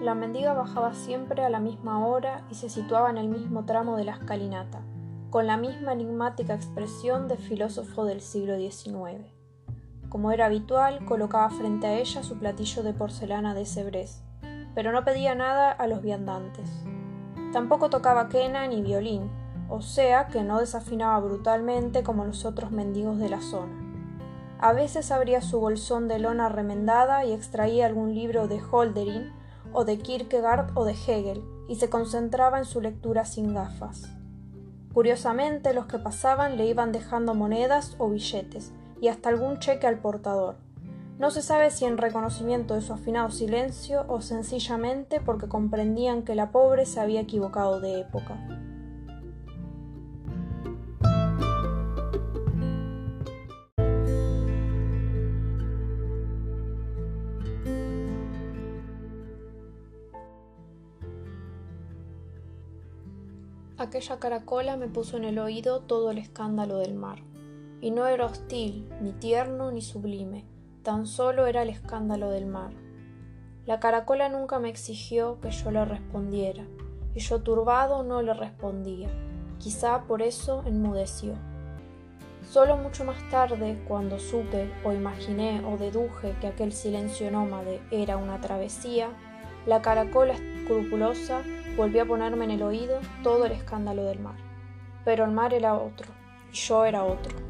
la mendiga bajaba siempre a la misma hora y se situaba en el mismo tramo de la escalinata, con la misma enigmática expresión de filósofo del siglo XIX. Como era habitual, colocaba frente a ella su platillo de porcelana de Cebrés, pero no pedía nada a los viandantes. Tampoco tocaba quena ni violín, o sea que no desafinaba brutalmente como los otros mendigos de la zona. A veces abría su bolsón de lona remendada y extraía algún libro de Holderin o de Kierkegaard o de Hegel y se concentraba en su lectura sin gafas. Curiosamente, los que pasaban le iban dejando monedas o billetes y hasta algún cheque al portador. No se sabe si en reconocimiento de su afinado silencio o sencillamente porque comprendían que la pobre se había equivocado de época. Aquella caracola me puso en el oído todo el escándalo del mar. Y no era hostil, ni tierno, ni sublime, tan solo era el escándalo del mar. La caracola nunca me exigió que yo le respondiera, y yo turbado no le respondía. Quizá por eso enmudeció. Solo mucho más tarde, cuando supe o imaginé o deduje que aquel silencio nómade era una travesía, la caracola escrupulosa volvió a ponerme en el oído todo el escándalo del mar. Pero el mar era otro, y yo era otro.